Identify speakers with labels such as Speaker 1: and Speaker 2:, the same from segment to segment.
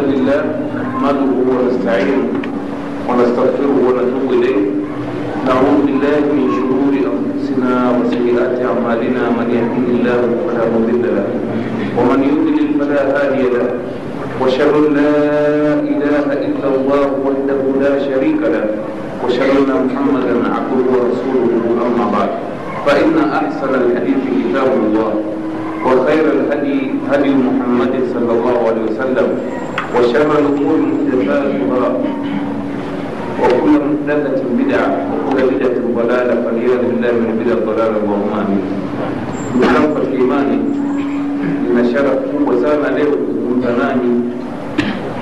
Speaker 1: لله نحمده ونستعينه ونستغفره ونتوب إليه. نعوذ بالله من شرور أنفسنا وسيئات أعمالنا من يهده الله فلا مضل له ومن يضلل فلا هادي له. أن لا إله إلا الله وحده لا شريك له. وأشهد أن محمدا عبده ورسوله أما بعد. فإن أحسن الحديث كتاب الله وخير الهدي هدي محمد صلى الله عليه وسلم. وشر الامور محدثاتها وكل محدثة بدعة وكل بدعة ضلالة فالعياذ بالله من بدع الضلالة اللهم آمين. Ndugu katika imani, nina sharafu kubwa sana leo kuzungumza nanyi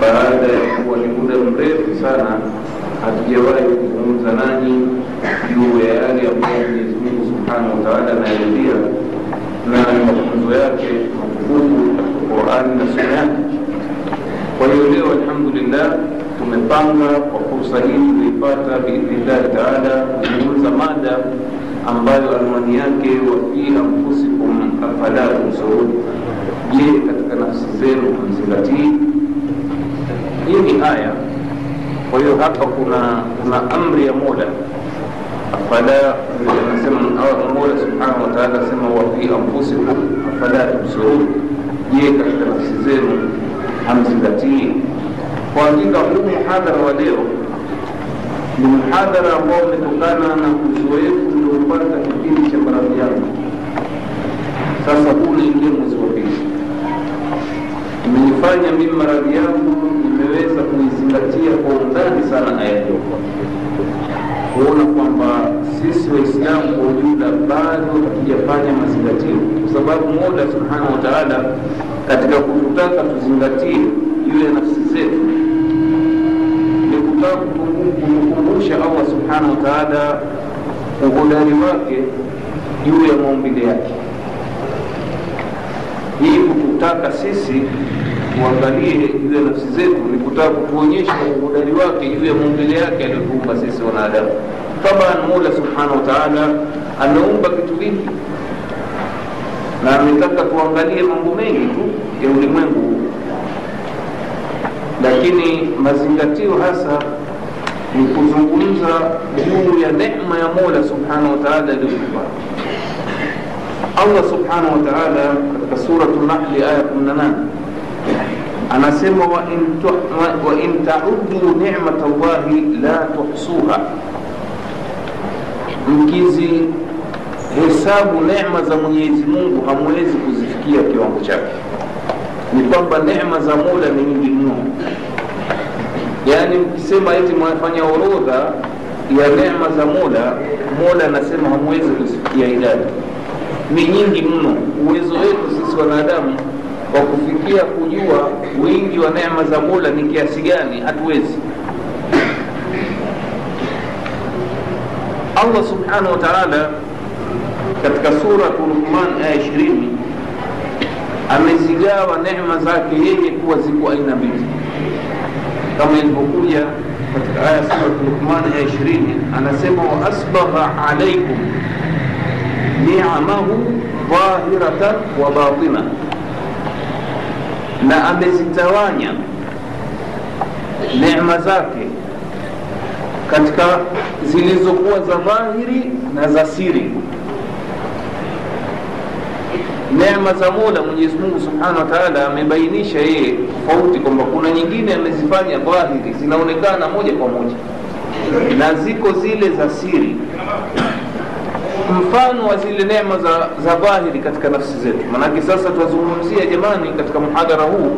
Speaker 1: baada ya kuwa ni muda mrefu sana hatujawahi kuzungumza nanyi juu ya yale ambayo Mwenyezi Mungu subhanahu wa taala anayaridhia na mafunzo yake matukufu katika Qurani na sunna yake. kwa hiyo leo alhamdulillah tumepanga kwa fursa hii tuliipata biidhnillahi taala kuzungumza mada ambayo anwani yake wafi anfusikum afala tumsurun, je, katika nafsi zenu hamzingatii? Hii ni aya. Kwa hiyo hapa kuna kuna amri ya Mola afala, anasema Mola subhanahu wa taala asema wafi anfusikum afala tumsurun, je, katika nafsi zenu hamzingatii? Kwa hakika huu mhadhara wa leo ni mhadhara ambao umetokana na uzoefu uliopata kipindi cha maradhi yangu. Sasa huu unaingia mwezi wa pili, imenifanya mimi maradhi yangu nimeweza kuizingatia kwa undani sana aya hiyo, kuona kwamba sisi Waislamu kwa ujumla bado hatujafanya mazingatio, kwa sababu Mola subhanahu wa taala katika kututaka tuzingatie juu ya nafsi zetu ni kutaka kumkumbusha Allah subhanahu wa taala uhodari wake juu ya maumbile yake. Hii kututaka sisi tuangalie juu ya nafsi zetu ni kutaka kutuonyesha uhodari wake juu ya maumbile yake aliyotuumba sisi wanadamu. Taban, Mola subhanahu wa ameumba vitu vingi. Na ametaka tuangalie mambo mengi tu ya ulimwengu lakini mazingatio hasa ni kuzungumza juu ya neema ya Mola subhanahu wa taala. Allah subhanahu wa taala katika suratu Nahli aya 18 anasema wa in taudu ni'mat llahi la tuhsuha, mkizi hesabu neema za Mwenyezi Mungu hamwezi kuzifikia kiwango chake ni kwamba neema za Mola ni nyingi mno. Yaani mkisema eti mwafanya orodha ya neema za Mola, Mola anasema hamwezi kuzifikia idadi, ni nyingi mno. Uwezo wetu sisi wanadamu wa kufikia kujua wingi wa neema za Mola ni kiasi gani, hatuwezi. Allah subhanahu wa ta'ala katika suratu Luqman aya ishirini amezigawa neema zake yeye kuwa ziko aina mbili, kama ilivyokuja katika aya suratu Luqman ya ishirini, anasema wa asbagha alaikum ni'amahu dhahiratan wa batina, na amezitawanya neema zake katika zilizokuwa za dhahiri na za siri neema za Mola Mwenyezi Mungu Subhanahu wa amebainisha yeye tofauti kwamba kuna nyingine amezifanya dhahiri zinaonekana moja kwa moja na ziko zile za siri. Mfano wa zile neema za, za dhahiri katika nafsi zetu, manake sasa tunazungumzia jamani, katika mhadhara huu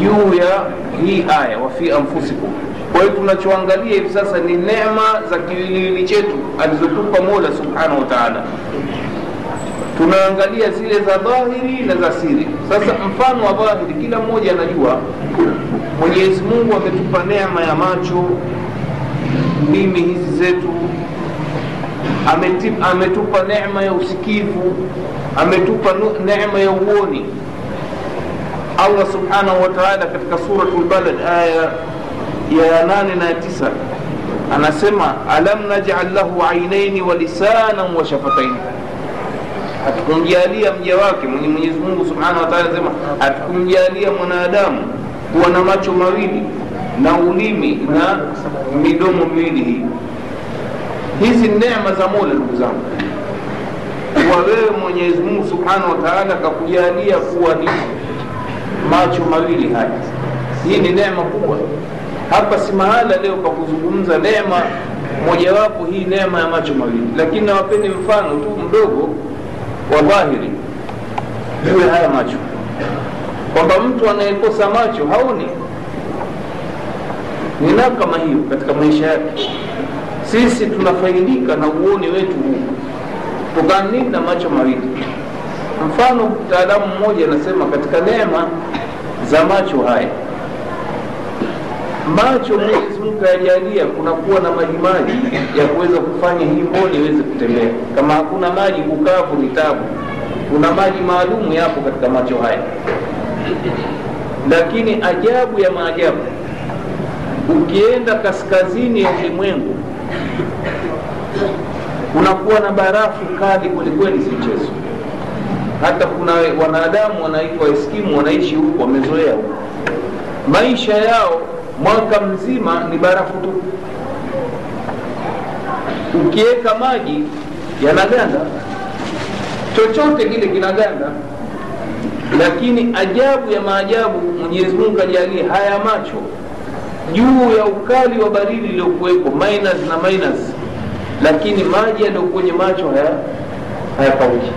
Speaker 1: juu ya hii aya wafi anfusikum. Kwa hiyo tunachoangalia hivi sasa ni neema za kiwiliwili chetu alizotupa Mola Subhanahu wa Ta'ala tunaangalia zile za dhahiri na za siri. Sasa mfano wa dhahiri, kila mmoja anajua Mwenyezi Mungu ametupa neema ya macho, ndimi hizi zetu, ametupa neema ya usikivu, ametupa neema ya uoni. Allah subhanahu wa ta'ala katika suratul Balad aya ya nane na ya tisa anasema alam naj'al lahu ainaini wa lisanan wa shafataini. Hatukumjalia mja wake mwenye Mwenyezi Mungu Subhanahu wa anasema hatukumjalia mwanadamu kuwa na macho mawili na ulimi na midomo miwili hii. Hizi neema za mola ndugu zangu. Kuwa wewe mwenyezi mungu subhanahu wataala akakujalia kuwa ni macho mawili haya. Hii ni neema kubwa hapa si mahala leo pa kuzungumza neema mojawapo hii neema ya macho mawili. Lakini nawapeni mfano tu mdogo wa dhahiri juu ya haya macho. Kwamba mtu anayekosa macho haoni. Ni nao kama hiyo katika maisha yake. Sisi tunafaidika na uoni wetu huu. Kutokana na macho mawili. Mfano mtaalamu mmoja anasema katika neema za macho haya macho mwenyezi mungu kayajalia kunakuwa na majimaji ya kuweza kufanya hii mboni iweze kutembea. Kama hakuna maji kukavu ni tabu. Kuna maji maalumu yapo katika macho haya. Lakini ajabu ya maajabu ukienda kaskazini ya ulimwengu kunakuwa na barafu kali kwelikweli si hata kuna wanadamu wanaitwa eskimu wanaishi huku wamezoea maisha yao mwaka mzima ni barafu tu. Ukiweka maji yanaganda chochote kile kinaganda. Lakini ajabu ya maajabu mwenyezi mungu ajalie haya macho juu ya ukali wa baridi iliyokuwepo minus na minus. Lakini maji yaliyo kwenye macho haya hayakauki.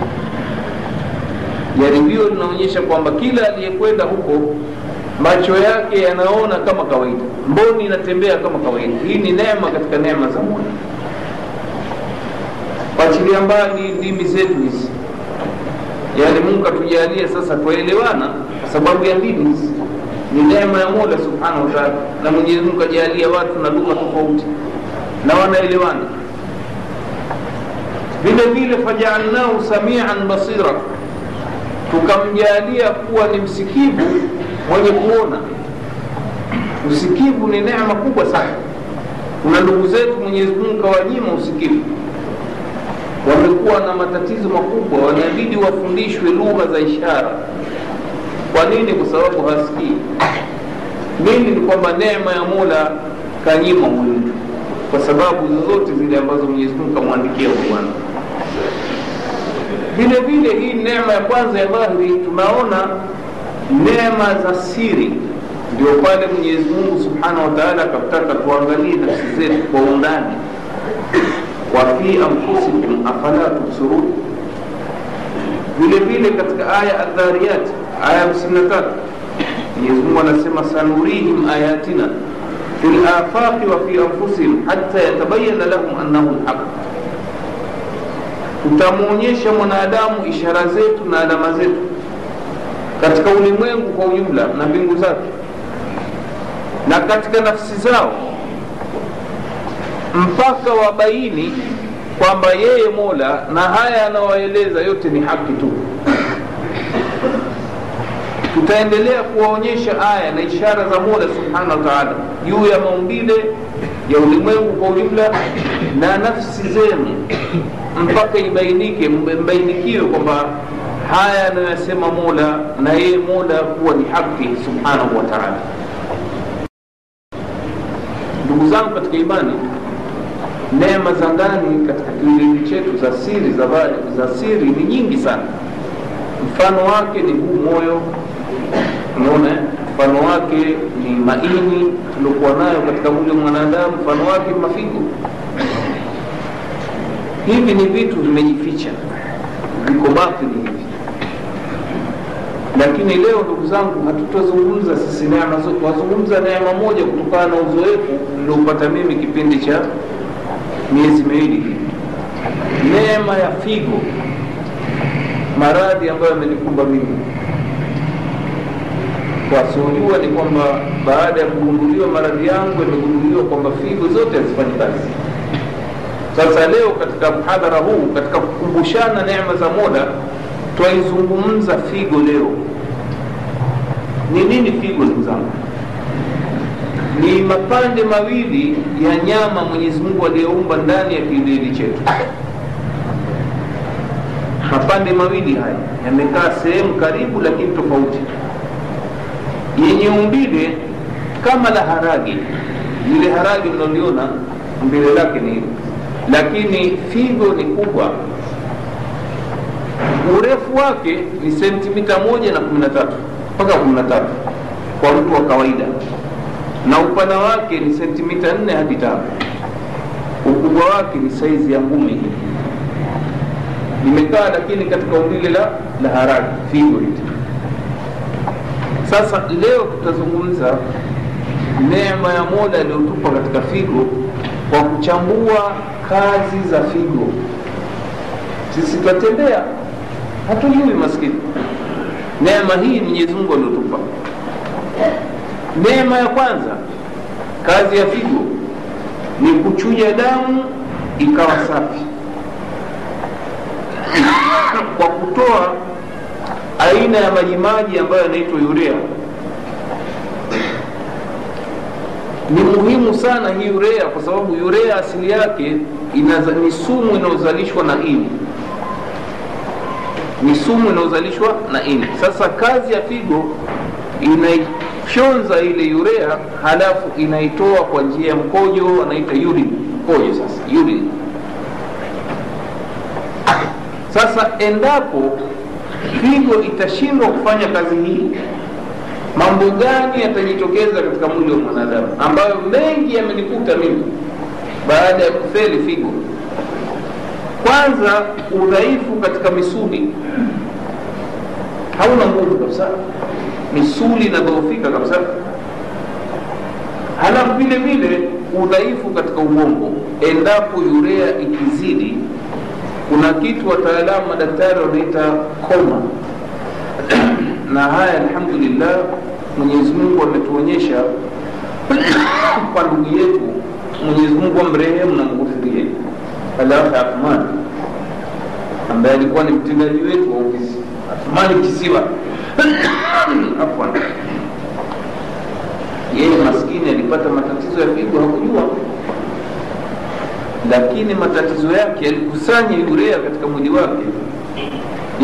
Speaker 1: Jaribio linaonyesha kwamba kila aliyekwenda huko macho yake yanaona kama kawaida. Mboni inatembea kama kawaida. Hii ni neema katika neema za mola pachilia mbali ndimi zetu hizi. Yaani mungu atujalie sasa twaelewana kwa sababu ya ndimi hizi. Ni neema ya mola subhanahu wataala na mwenyezi mungu ajalia watu na lugha tofauti. Na wanaelewana. Vile vile fajaalnahu samian basira. Tukamjalia kuwa ni msikivu mwenye kuona. Usikivu ni neema kubwa sana. Kuna ndugu zetu mwenyezi mungu kawanyima usikivu. Wamekuwa na matatizo makubwa wanabidi wafundishwe lugha za ishara. Kwa nini? Kwa sababu hasikii Mimi ni kwamba neema ya mola kanyima huyu mtu kwa sababu zozote zile ambazo mwenyezi mungu kamwandikia bwana. Vile vile hii neema ya kwanza ya dhahiri tunaona neema za siri ndio pale mwenyezi mungu subhanahu wa akataka tuangalie nafsi zetu kwa undani. Wa fi anfusikum afala tubsirun. Vile vile katika aya adhariyat aya hamsini na tatu mwenyezi anasema sanurihim ayatina fi lafaqi wa fi anfusihim hata yatabayana lahum annahu lhaq tutamwonyesha mwanadamu ishara zetu na alama zetu katika ulimwengu kwa ujumla na mbingu zake na katika nafsi zao mpaka wabaini kwamba yeye mola na haya anawaeleza yote ni haki tu. Tutaendelea kuwaonyesha aya na ishara za mola subhanahu wa taala juu ya maumbile ya ulimwengu kwa ujumla na nafsi zenu mpaka ibainike mbainikiwe kwamba haya anayosema mola na yeye mola kuwa ni haki subhanahu wa taala. Ndugu zangu katika imani neema za ndani katika kiwiliwili chetu za siri za, za siri ni nyingi sana. Mfano wake ni huu moyo. Unaona mfano wake ni maini tuliokuwa nayo katika mwili wa mwanadamu mfano wake mafigo. Hivi ni vitu vimejificha viko batini hivi lakini leo ndugu zangu hatutazungumza sisi neema zote wazungumza neema moja kutokana na uzoefu niliopata mimi kipindi cha miezi miwili neema ya figo maradhi ambayo yamenikumba mimi. Wasiojua ni kwamba baada ya kugunduliwa maradhi yangu yamegunduliwa kwamba figo zote hazifanyi kazi. Sasa leo katika mhadhara huu katika kukumbushana neema za mola twaizungumza figo leo. Ni nini figo ndugu ni mapande mawili ya nyama mwenyezi mungu aliyoumba ndani ya kiwiliwili chetu. Mapande mawili haya yamekaa sehemu karibu lakini tofauti. Yenye umbile kama la haragi. Lile haragi mnaliona umbile lake ni hili lakini figo ni kubwa urefu wake ni sentimita moja na kumi na tatu mpaka kumi na tatu kwa mtu wa kawaida. Na upana wake ni sentimita nne hadi tano. Ukubwa wake ni saizi ya ngumi limekaa lakini katika umbile la, la haragi figo hili sasa leo tutazungumza neema ya mola aliyotupa katika figo kwa kuchambua kazi za figo. Sisi twatembea hatujui maskini. Neema hii mwenyezi mungu aliotupa neema ya kwanza kazi ya figo ni kuchuja damu ikawa safi. Kwa kutoa aina ya majimaji ambayo yanaitwa urea. Ni muhimu sana hii urea kwa sababu urea asili yake ni sumu inayozalishwa na ini ni sumu inayozalishwa na ini. Sasa kazi ya figo inaifyonza ile urea halafu inaitoa kwa njia ya mkojo anaita mkojo sasa urine. Sasa endapo figo itashindwa kufanya kazi hii mambo gani yatajitokeza katika mwili wa mwanadamu ambayo mengi yamenikuta mimi baada ya kufeli figo kwanza udhaifu katika misuli. Hauna nguvu kabisa. Misuli inadhoofika kabisa. Halafu vile vile udhaifu katika ubongo. Endapo urea ikizidi kuna kitu wataalamu madaktari wanaita koma. Na haya alhamdulillah mwenyezi mungu ametuonyesha kwa ndugu yetu mwenyezi mungu amrehemu na mghufirie alafu Athman ambaye alikuwa ni mtendaji wetu wa ofisi. Athmani kisiwa. Afwan yeye maskini alipata matatizo ya figo hakujua. Lakini matatizo yake yalikusanya urea katika mwili wake.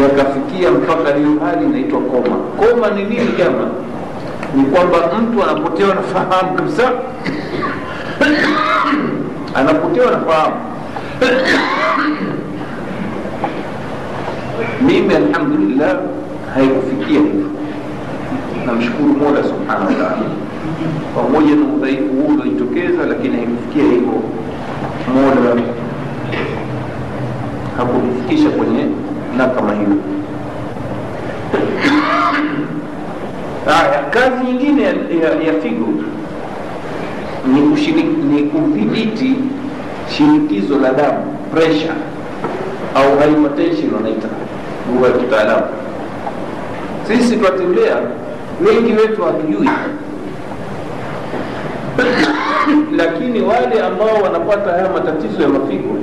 Speaker 1: Yakafikia mpaka hiyo hali inaitwa koma. Koma ni nini jama? Ni kwamba mtu anapotewa na fahamu kabisa. Anapotewa na fahamu mimi alhamdulillah haikufikia. Hivyo namshukuru mola subhanahu wataala pamoja na udhaifu huu uliojitokeza lakini haikufikia hivyo. Mola hakunifikisha kwenye na kama hiyo. Haya kazi nyingine ya, ya, ya figo ni, ni kudhibiti shinikizo la damu pressure au hypertension wanaita. Lugha ya kitaalamu. Sisi twatembea wengi wetu hatujui. Lakini wale ambao wanapata haya matatizo ya mafigo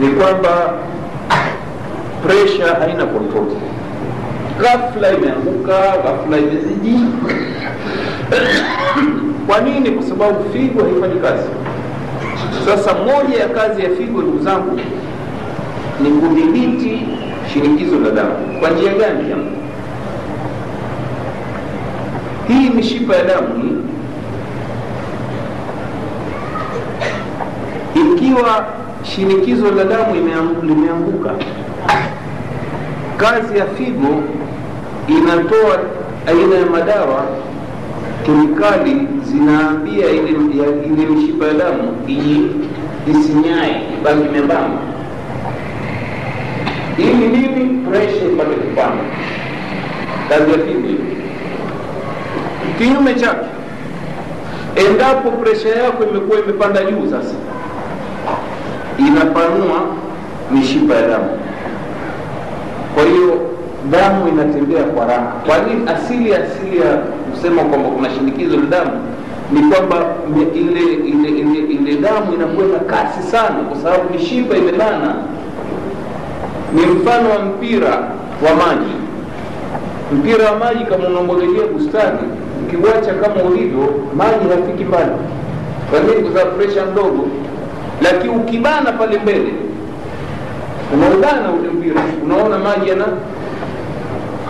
Speaker 1: ni kwamba presha haina control. Ghafla imeanguka ghafla imezidi. Kwa nini? Kwa sababu figo haifanyi kazi sasa moja ya kazi ya figo ndugu zangu ni kudhibiti shinikizo la damu. Kwa njia gani jamu hii mishipa ya damu ikiwa shinikizo la damu limeanguka kazi ya figo inatoa aina ya madawa kemikali zinaambia ile, mishipa ya damu isinyae ibaki membamba. Ili nini presha ipate kupanda kazi ya figo kinyume chake. Endapo presha yako imekuwa imepanda juu sasa inapanua mishipa ya damu. Kwa hiyo damu inatembea kwa raha. Kwa nini? Asili asili ya kusema kwamba kuna shinikizo la damu ni kwamba ile ile, ile ile damu inakwenda kasi sana kwa sababu mishipa imebana. Ni mfano wa mpira wa maji. Mpira wa maji kama unamwagilia bustani ukiwacha kama ulivyo maji hafiki mbali. Kwa nini? Kwa sababu presha mdogo lakini ukibana pale mbele unaubana ule mpira unaona maji yana.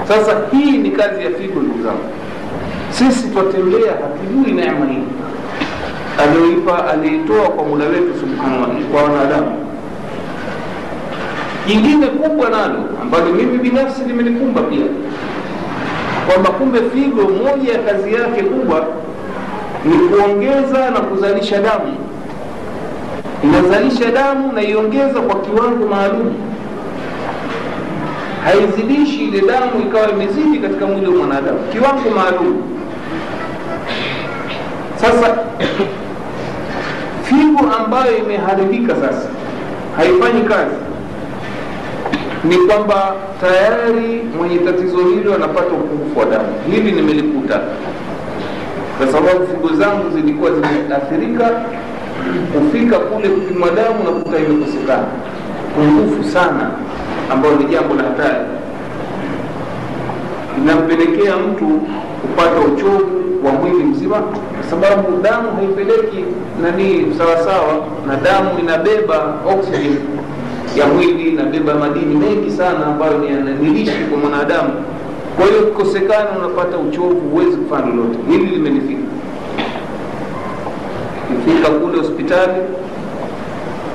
Speaker 1: Sasa hii ni kazi ya figo ndugu zangu sisi twatembea hatujui neema hii aliyoipa aliitoa kwa mula wetu subhanahu kwa wanadamu. Jingine kubwa nalo ambalo mimi binafsi limenikumba pia kwamba kumbe figo moja ya kazi yake kubwa ni kuongeza na kuzalisha damu. Inazalisha damu na iongeza kwa kiwango maalum. Haizidishi ile damu ikawa imezidi katika mwili wa mwanadamu. Kiwango maalum sasa figo ambayo imeharibika sasa haifanyi kazi ni kwamba tayari mwenye tatizo hilo anapata upungufu wa damu. Hili nimelikuta kwa sababu figo zangu zilikuwa zimeathirika kufika kule kupimwa damu na kuta imekosekana. Pungufu sana ambayo ni jambo la hatari. Inampelekea mtu kupata uchovu wa mwili mzima kwa sababu damu haipeleki nani sawasawa na damu inabeba oxygen ya mwili inabeba madini mengi sana ambayo ni lishi kwa mwanadamu. Kwa hiyo ukikosekana unapata uchovu huwezi kufanya lolote. Hili limenifika. Kifika kule hospitali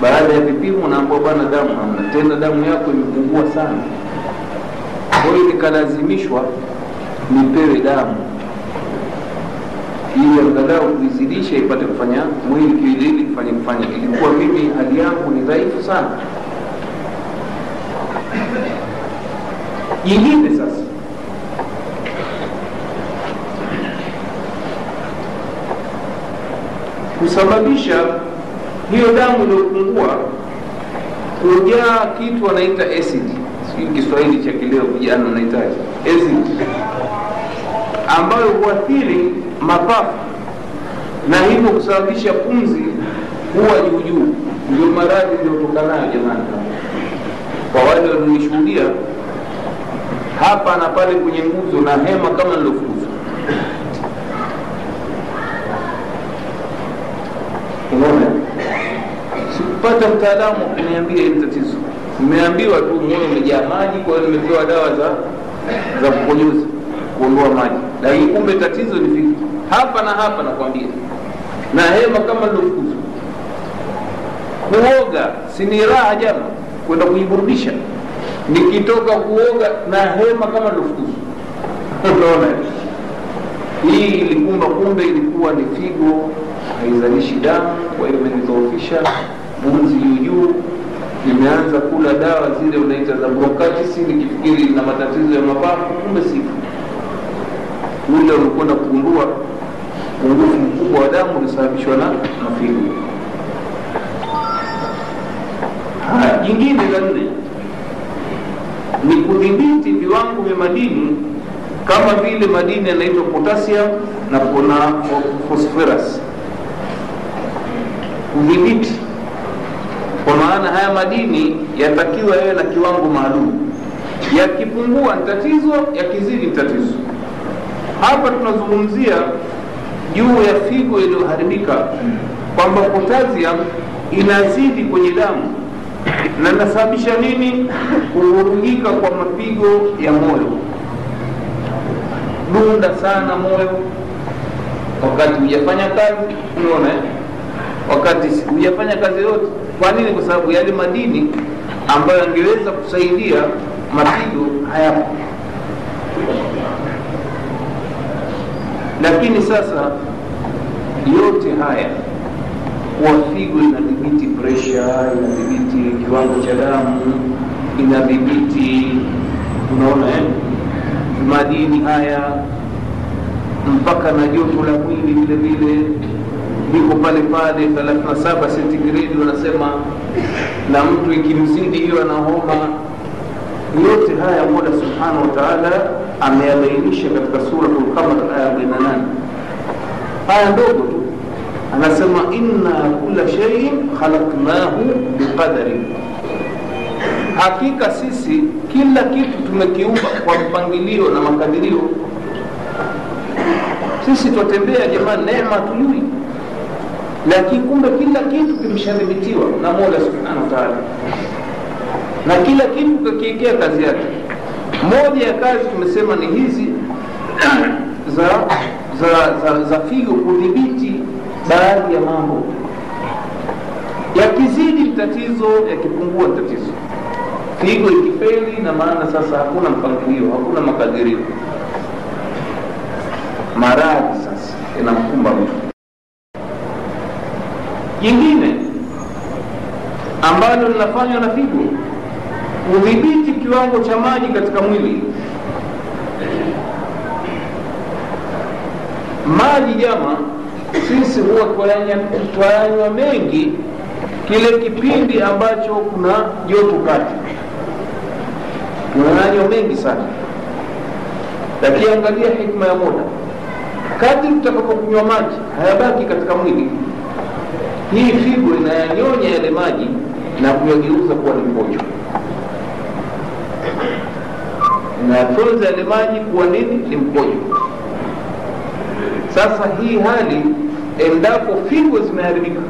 Speaker 1: baada ya vipimo naambua bwana damu hamna. Tena damu yako imepungua sana. Kwa hiyo nikalazimishwa nipewe damu. Ili angalau kuizidisha ipate kufanya mwili kiwiliili kufanya kufanya. Ilikuwa mimi hali yangu ni dhaifu sana. Jingine sasa. Kusababisha hiyo damu iliyopungua kujaa kitu anaita acid. Sijui kiswahili cha kileo vijana wanahitaji acid ambayo huathiri mapafu. Na hivyo kusababisha pumzi huwa juujuu ndio maradhi iliyotokanayo jamani. Kwa wale walionishuhudia hapa na pale kwenye nguzo na hema kama nilofuza, unaona? Sikupata mtaalamu wa kuniambia hili tatizo. Nimeambiwa tu moyo umejaa maji kwa hiyo nimepewa dawa za za kukonyoza kuondoa maji lakini kumbe tatizo ni vipi hapa na hapa nakwambia. Na hema kama lilofukuzwa. kuoga si raha jama kwenda kujiburudisha nikitoka kuoga na hema kama lilofukuzwa, unaona? Hii ilikumba kumbe ilikuwa ni figo. Haizalishi damu kwa hiyo imenidhoofisha. Bunzi juujuu nimeanza kula dawa zile unaita za bronchitis nikifikiri na matatizo ya mapafu kumbe sifu ule umekwenda kugundua upungufu mkubwa wa damu ulisababishwa na mafigo haya jingine la nne. Ni kudhibiti viwango vya madini kama vile madini yanaitwa potassium na kuna phosphorus. Kudhibiti. Kwa maana haya madini yatakiwa yawe na kiwango maalum. Yakipungua ni tatizo yakizidi ni tatizo hapa tunazungumzia juu ya figo iliyoharibika kwamba potassium inazidi kwenye damu na inasababisha nini? Kuvurugika kwa mapigo ya moyo. Dunda sana moyo. Wakati hujafanya kazi unaona wakati hujafanya kazi yote kwa nini? Kwa sababu yale madini ambayo yangeweza kusaidia mapigo hayapo lakini sasa yote haya kuwa figo inadhibiti presha inadhibiti kiwango cha damu inadhibiti unaona eh? madini haya mpaka na joto la mwili vile vile liko pale pale 37 sentigredi wanasema na mtu ikimzidi hiyo ana homa yote haya mola subhanahu wa taala ameyabainisha katika suratul qamar aya 48 aya ndogo tu. Anasema inna kula sheiin khalaqnahu biqadarin. Hakika sisi kila kitu tumekiumba kwa mpangilio na makadirio. Sisi twatembea jamani neema tujui lakini kumbe kila kitu kimeshadhibitiwa na mola subhanahu wa taala. Na kila kitu kakiekea kazi yake moja ya kazi tumesema ni hizi za za, za, za figo kudhibiti baadhi ya mambo. Yakizidi tatizo yakipungua tatizo. Figo ikifeli na maana sasa hakuna mpangilio hakuna makadirio. Maradhi sasa yanamkumba mtu. Jingine ambalo linafanywa na figo kudhibiti kiwango cha maji katika mwili. Maji jama sisi huwa twayanywa mengi kile kipindi ambacho kuna joto kati. Tunayanywa mengi sana. Lakini hikma ya moda kadri tutakapokunywa maji hayabaki katika mwili. Hii figo inayanyonya yale maji na kuyageuza kuwa ni mkojo inayafyonza yale maji kuwa nini? Ni mkojo. Sasa hii hali endapo figo zimeharibika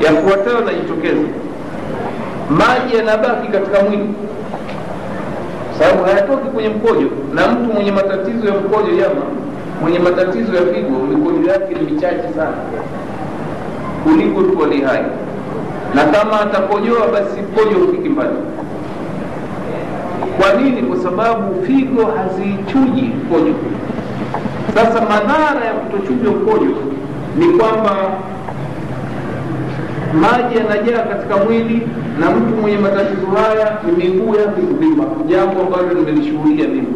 Speaker 1: yafuatayo najitokeza maji yanabaki katika mwili sababu hayatoki kwenye mkojo na mtu mwenye matatizo ya mkojo jama mwenye matatizo ya figo mikojo yake ni michache sana kuliko tu walihai. Na kama atakojoa basi mkojo hufiki mbali kwa nini? Kwa sababu figo hazichuji mkojo. Sasa madhara ya kutochuja mkojo ni kwamba maji yanajaa katika mwili na mtu mwenye matatizo haya ni miguu yake kuvimba jambo ambalo nimelishuhudia mimi.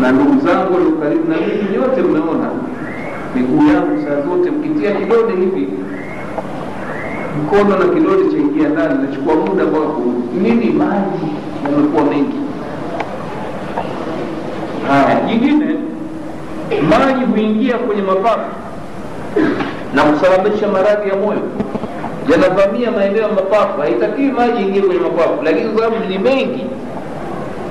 Speaker 1: Na ndugu zangu walio na mimi nyote mmeona miguu yangu saa zote mkitia kidole hivi mkono na kidole chaingia ndani nachukua muda kwako. Nini maji? Yamekuwa mengi. Haya jingine maji huingia kwenye mapafu na kusababisha maradhi ya moyo. Yanavamia maeneo ya mapafu. Haitakii maji ingie kwenye mapafu lakini sababu ni mengi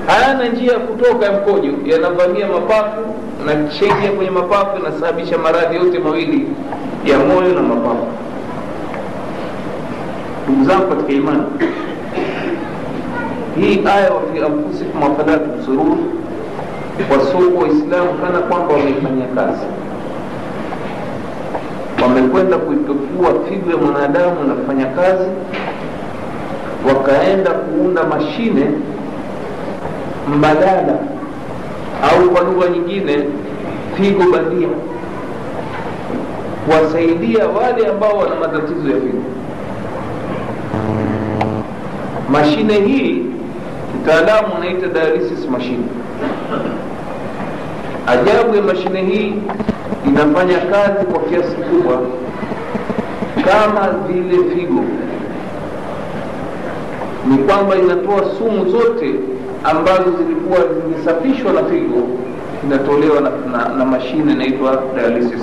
Speaker 1: hayana njia ya kutoka ya mkojo. Yanavamia mapafu na kishaingia kwenye mapafu inasababisha maradhi yote mawili ya moyo na mapafu ndugu zangu katika imani hii aya wafi anfusikum afala tubsirun wasuku waislamu kana kwamba wameifanyia kazi. Wamekwenda kuipekua figo ya mwanadamu na kufanya kazi wakaenda kuunda mashine mbadala au kwa lugha nyingine figo bandia kuwasaidia wale ambao wana matatizo ya figo mashine hii kitaalamu wanaita dialysis machine. Ajabu ya mashine hii inafanya kazi kwa kiasi kikubwa kama vile figo. Ni kwamba inatoa sumu zote ambazo zilikuwa zimesafishwa na figo inatolewa na, na, na mashine inaitwa dialysis.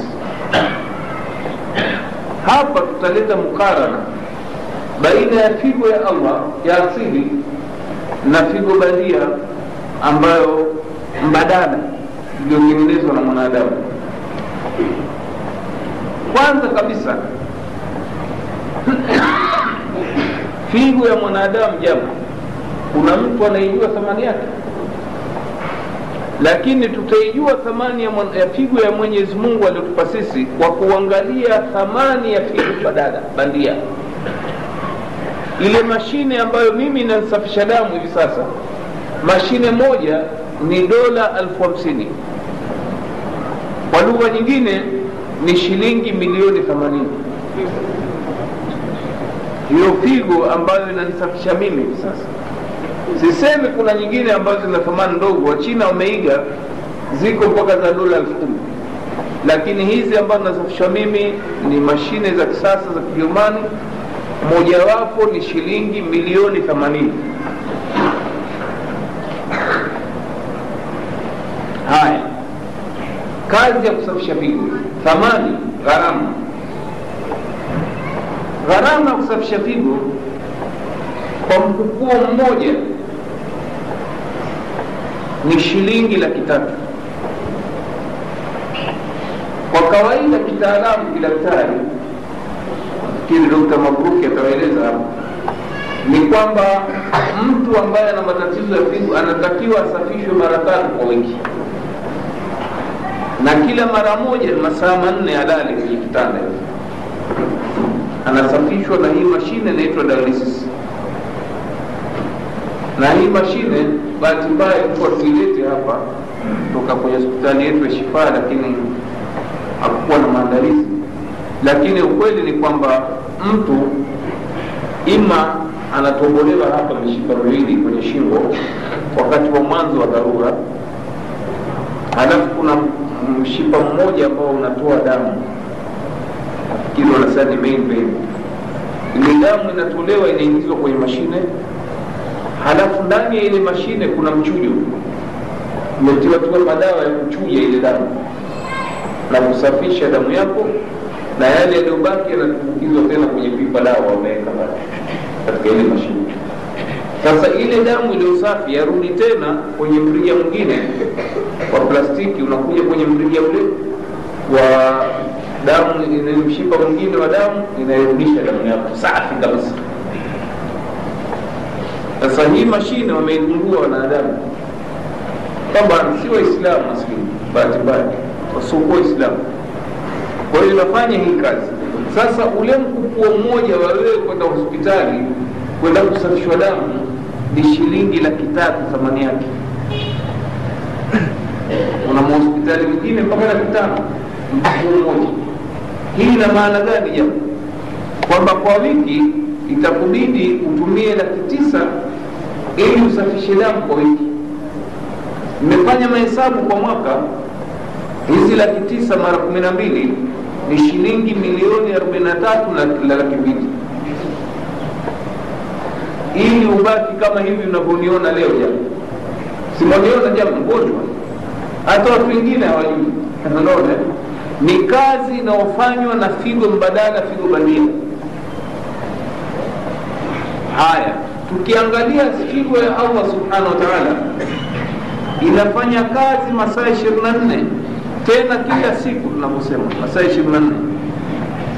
Speaker 1: Hapa tutaleta mukarana baina ya figo ya allah ya asili na figo bandia ambayo mbadala iliyotengenezwa na mwanadamu. Kwanza kabisa figo ya mwanadamu japo kuna mtu anaijua thamani yake? Lakini tutaijua thamani ya, ya figo ya mwenyezi mungu aliotupa sisi kwa kuangalia thamani ya figo badala bandia ile mashine ambayo mimi inanisafisha damu hivi sasa mashine moja ni dola elfu hamsini. Kwa lugha nyingine ni shilingi milioni themanini. Hiyo figo ambayo inanisafisha mimi hivi sasa. Sisemi kuna nyingine ambazo zina thamani ndogo. Wachina wameiga ziko mpaka za dola elfu kumi. Lakini hizi ambazo nasafishwa mimi ni mashine za kisasa za kijerumani mojawapo ni shilingi milioni themanini. Haya. Kazi ya kusafisha figo thamani gharama. Gharama ya kusafisha figo kwa mkukuo mmoja ni shilingi laki tatu. Kwa kawaida kitaalamu kidaktari fikiri dokta mabruki atawaeleza hapo. Ni kwamba mtu ambaye ana matatizo ya figo anatakiwa asafishwe mara tatu kwa wiki. Na kila mara moja masaa manne alale kwenye kitanda. Anasafishwa na hii mashine inaitwa dialysis. Na hii mashine bahati mbaya ilikuwa tuilete hapa toka kwenye hospitali yetu ya Shifaa, lakini hakukuwa na maandalizi. Lakini ukweli ni kwamba mtu ima anatobolewa hapa mishipa miwili kwenye shingo wakati wa mwanzo wa dharura, halafu kuna mshipa mmoja ambao unatoa damu, nafikiri wanasema ni. Ile damu inatolewa inaingizwa kwenye mashine. Halafu ndani ya ile mashine kuna mchujo. Umetiwatiwa madawa ya kuchuja ile damu na kusafisha damu yako na yale yaliyobaki yanatumbukizwa tena kwenye pipa dawa wameweka pale katika ile mashine. Sasa ile damu iliyo safi yarudi tena kwenye mrija mwingine wa plastiki unakuja kwenye mrija ule wa damu mshipa mwingine wa damu inairudisha damu yako. Safi kabisa. Sasa hii mashine wameigundua wanadamu kwamba si waislamu maskini bahati mbaya wasiokuwa waislamu kwa hiyo inafanya hii kazi. Sasa ule mkupuo mmoja wa wewe kwenda hospitali kwenda kusafishwa damu ni shilingi laki tatu thamani yake. Kuna mahospitali mengine mpaka laki tano? Mkupuo mmoja. Hii ina maana gani japo kwamba kwa wiki itakubidi utumie laki tisa ili usafishe damu kwa wiki. Mmefanya mahesabu kwa mwaka hizi laki tisa mara kumi na mbili ni shilingi milioni arobaini na tatu na laki mbili. Ili ubaki kama hivi unavyoniona leo jama simoniona jama mgonjwa? Hata watu wengine hawajui. Naona ni kazi inayofanywa na figo mbadala figo bandia. Haya tukiangalia figo ya allah subhanahu wa taala inafanya kazi masaa ishirini na nne tena kila siku tunavyosema masaa ishirini na nne.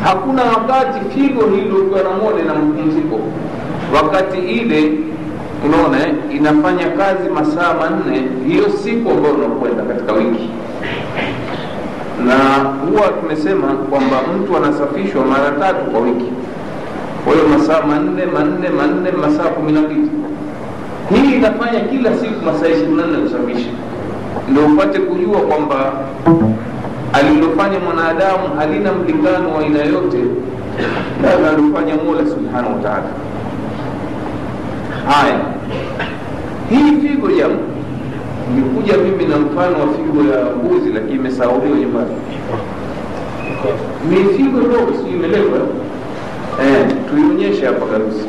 Speaker 1: Hakuna wakati figo hilo ukiwa na mapumziko. Wakati ile unaona inafanya kazi masaa manne hiyo siku ambayo unakwenda katika wiki. Na huwa tumesema kwamba mtu anasafishwa mara tatu kwa wiki. Kwa hiyo masaa manne manne manne masaa kumi na mbili. Hii inafanya kila siku masaa ishirini na nne kusafisha ndio upate kujua kwamba alilofanya mwanadamu halina mlingano wa aina yote na alilofanya mola subhanahu wataala haya hii figo jamu nikuja mimi na mfano wa figo ya mbuzi lakini imesauliwa nyumbani. Ni figo ndogo si imeletwa eh, tuionyeshe hapa kabisa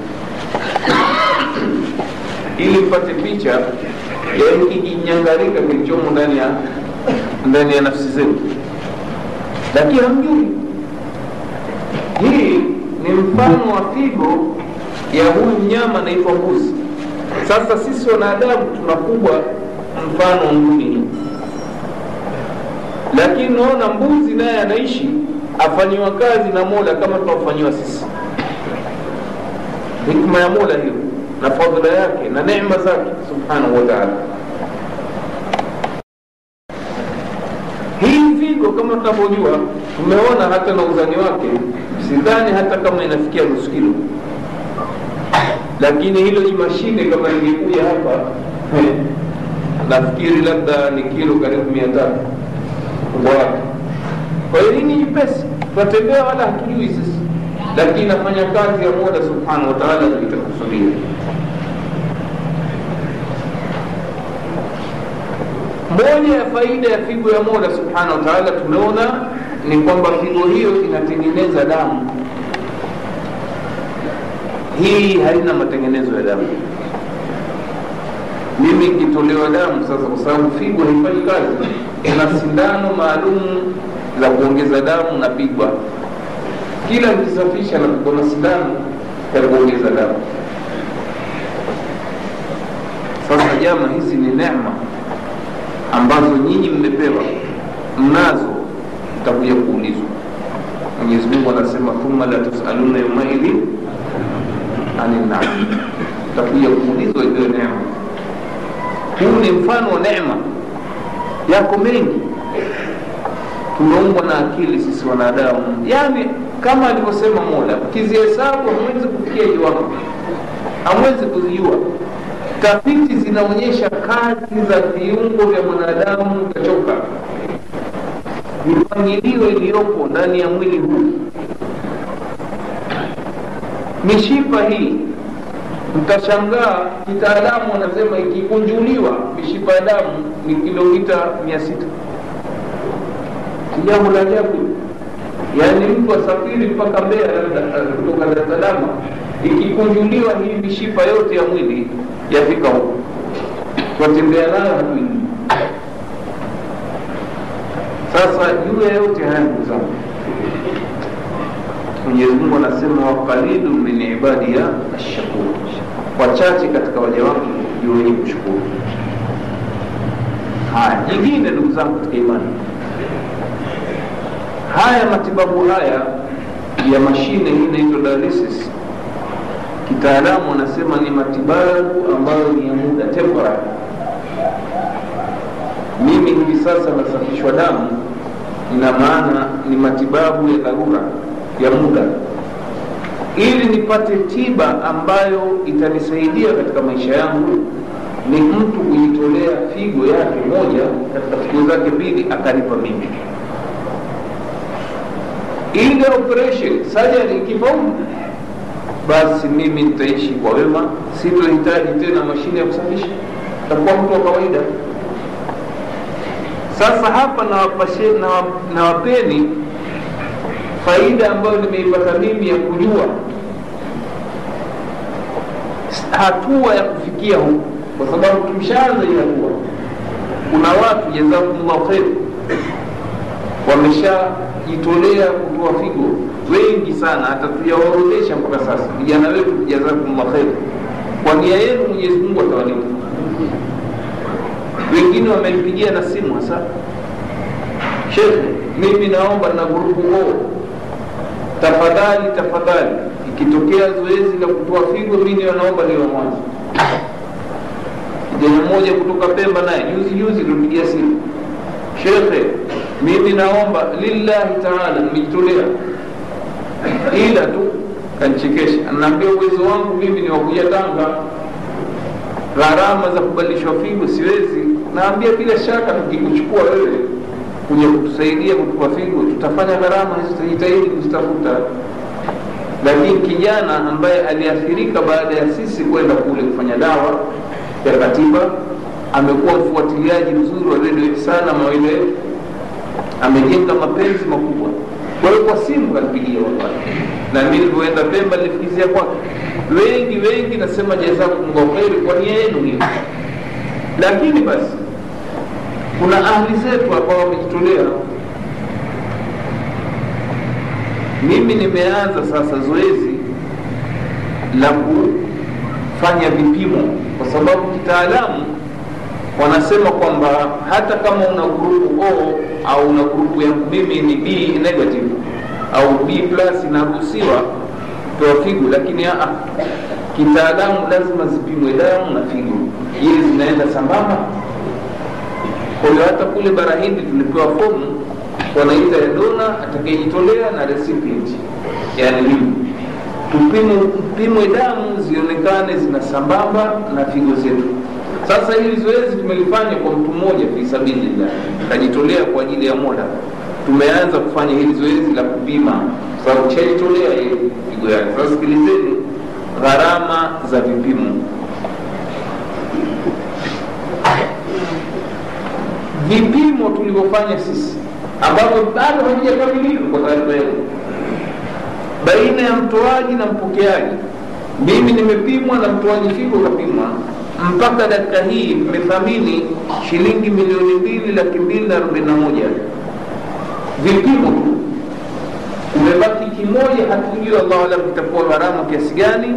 Speaker 1: ili mpate picha ya kijinyangarika kilichomo ndani ya ndani ya nafsi zetu. Lakini hamjui. Hii ni mfano wa figo ya huyu mnyama anaitwa mbuzi. Sasa sisi wanadamu tunakubwa mfano nguni, lakini naona mbuzi naye anaishi afanyiwa kazi na mola kama tunaofanyiwa sisi. Hikma ya mola hiyo na fadhila yake na neema zake subhanahu wataala hii figo kama tunavyojua tumeona hata na uzani wake sidhani hata kama inafikia nusu kilo. Lakini hilo ni mashine kama lingekuja hapa nafikiri labda ni kilo karibu mia tatu. Kubwa wake kwa hiyo hii ni nyepesi tunatembea wala hatujui sisi. Lakini inafanya kazi ya mola subhanahu wa taala moja ya faida ya figo ya mola subhanahu wa taala tumeona ni kwamba figo hiyo inatengeneza damu. Hii haina matengenezo ya damu. Mimi ikitolewa damu sasa kwa sababu figo haifanyi kazi ina sindano maalum za kuongeza damu napigwa kila nikisafisha napigwa na sindano ya kuongeza damu. Sasa jama hizi ni neema ambazo nyinyi mmepewa mnazo mtakuja kuulizwa. Mwenyezi mungu anasema thumma la tusaluna yaumaidhin ani naam utakuja kuulizwa iliyo neema. Huu ni mfano wa neema. Yako mengi. Tumeumbwa na akili sisi wanadamu. Yani kama alivyosema mola ukizihesabu hamwezi kufikia jiwangu hamwezi kuzijua tafiti zinaonyesha kazi za viungo vya mwanadamu kachoka, mipangilio iliyopo ndani ya mwili huu. Mishipa hii mtashangaa kitaalamu wanasema ikikunjuliwa mishipa ya damu ni kilomita mia sita. Jambo la ajabu. Yaani mtu asafiri mpaka mbea labda kutoka dar es ikikunjuliwa hii mishipa yote ya mwili yafika huko watembea nayo hatuini sasa ya yote haya ndugu zangu mwenyezi mungu anasema wakalidu min ibadiya ashakur wachache katika waja wangu ndio wenye kushukuru. Haya jingine ndugu zangu katika imani. Haya matibabu haya ya mashine hii inaitwa dialysis kitaalamu wanasema ni matibabu ambayo ni ya muda temporary. Mimi hivi sasa nasafishwa damu ina maana ni matibabu ya dharura ya muda. Ili nipate tiba ambayo itanisaidia katika maisha yangu ni mtu kujitolea figo yake moja katika figo zake mbili akanipa mimi. Ile operation surgery ikifaulu basi mimi nitaishi kwa wema. Sitohitaji tena mashine ya kusafisha. Takuwa mtu wa kawaida. Sasa hapa nawapeni na faida ambayo nimeipata mimi ya kujua hatua ya kufikia huku kwa sababu tumshaanza hii hatua. Kuna watu jazakumullahu kheri wameshajitolea kutoa figo wengi sana hata tuyaorodhesha mpaka sasa. Vijana wetu jazakumllah kheri kwa nia yenu mwenyezi mungu atawalipa. Wengine wamenipigia na simu hasa. Shekhe mimi naomba na grupu o tafadhali tafadhali. Ikitokea zoezi la kutoa figo mimi wanaomba niwe mwanzo. Kijana mmoja kutoka pemba naye juzi juzi tulipigia simu. Shekhe mimi naomba lillahi taala nimejitolea ila tu kanchekesha anaambia uwezo wangu mimi ni wakuja tanga gharama za kubadilishwa figo siwezi. Naambia bila shaka tukikuchukua wewe kuja kutusaidia kutupa figo tutafanya gharama hizo kuzitafuta. Lakini kijana ambaye aliathirika baada ya sisi kwenda kule kufanya dawa ya katiba amekuwa mfuatiliaji mzuri wa redio sana mawile amejenga mapenzi makubwa. Kwa hiyo kwa simu kanipigia wallahi na mi livyoenda pemba nilifikizia kwake. Wengi wengi nasema jazakumllahu kheri kwa nia yenu hiyo. Lakini basi kuna ahli zetu ambao wamejitolea. Mimi nimeanza sasa zoezi la kufanya vipimo kwa sababu kitaalamu wanasema kwamba hata kama una grupu o au una grupu yangu mimi ni b negative au b plus inaruhusiwa toa figo lakini aa kitaalamu lazima zipimwe damu na figo ili zinaenda sambamba. Kwa hata kule barahindi tulipewa fomu wanaita ya dona atakayejitolea na recipient yani mimi tupimwe damu zionekane zina sambamba na figo zetu sasa hili zoezi tumelifanya kwa mtu mmoja fi kajitolea kwa ajili ya mola. Tumeanza kufanya hili zoezi la kupima sababu chajitolea yeye figo yake. Sasa sikilizeni gharama za vipimo. Vipimo tulivyofanya sisi ambavyo bado havijakamilika kwa taarifa yenu baina ya mtoaji na mpokeaji. Mimi nimepimwa na mtoaji figo kapimwa mpaka dakika hii mmethamini shilingi milioni mbili laki mbili na arobaini na moja. Vipimo. Tu umebaki kimoja hatujui allahu alam kitakuwa gharama kiasi gani.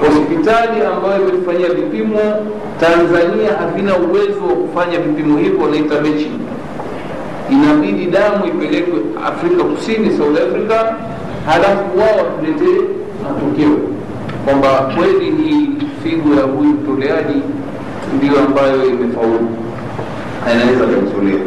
Speaker 1: Hospitali ambayo imetufanyia vipimo tanzania havina uwezo wa kufanya vipimo hivyo wanaita mechi. Inabidi damu ipelekwe afrika kusini south africa halafu wao watuletee matokeo. Kwamba kweli hii figo ya huyu mtoleaji ndiyo ambayo imefaulu. Anaweza kumtolea